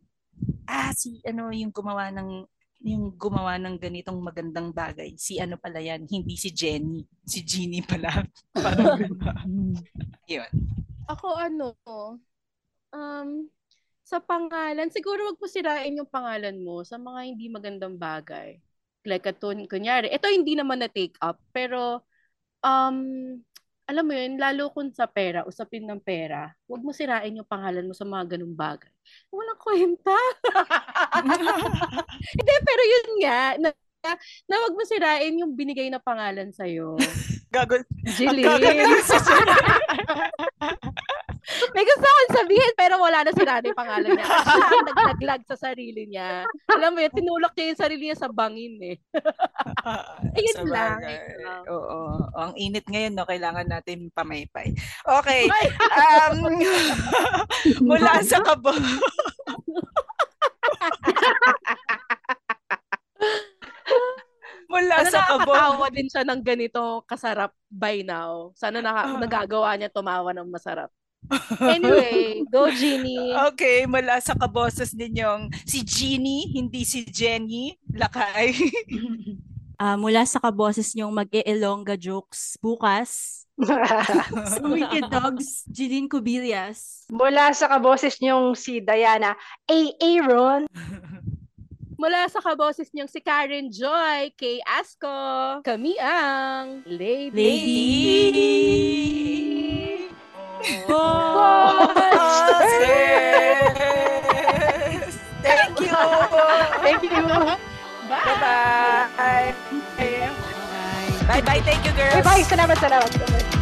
ah si ano yung gumawa ng yung gumawa ng ganitong magandang bagay. Si ano pala yan, hindi si Jenny. Si Jeannie pala. Parang ganun. Yun. Ako ano, um, sa pangalan, siguro wag mo sirain yung pangalan mo sa mga hindi magandang bagay. Like, atun, kunyari, ito hindi naman na take up, pero, um, alam mo yun, lalo kung sa pera, usapin ng pera, wag mo sirain yung pangalan mo sa mga ganung bagay. Walang kwenta. Hindi, pero yun nga, na, na wag mo sirain yung binigay na pangalan sa'yo. Gago. Si May gusto akong sabihin pero wala na sinabi yung pangalan niya. Siya ang naglaglag sa sarili niya. Alam mo yun, tinulak niya yung sarili niya sa bangin eh. Ayun Sa lang. lang. Oo. Ang init ngayon, no? Kailangan natin pamaypay. Okay. Um, mula sa kabo. mula Sana sa kabo. nakakatawa din siya ng ganito kasarap by now. Sana naka, nagagawa niya tumawa ng masarap. Anyway, go Jeannie. Okay, mula sa kaboses ninyong si Jeannie, hindi si Jenny, lakay. Ah, mula sa kaboses niyong mag-e-elonga jokes bukas. sa Wicked Dogs, Jeline Cubillas. Mula sa kaboses niyong si Diana, A. Aaron. Mula sa kaboses niyong si Karen Joy, kay Asko, kami ang Lady. Lady. Boses! Thank you! Thank you. Bye-bye! Bye-bye! Thank you, girls! Bye-bye. Salamat, salamat.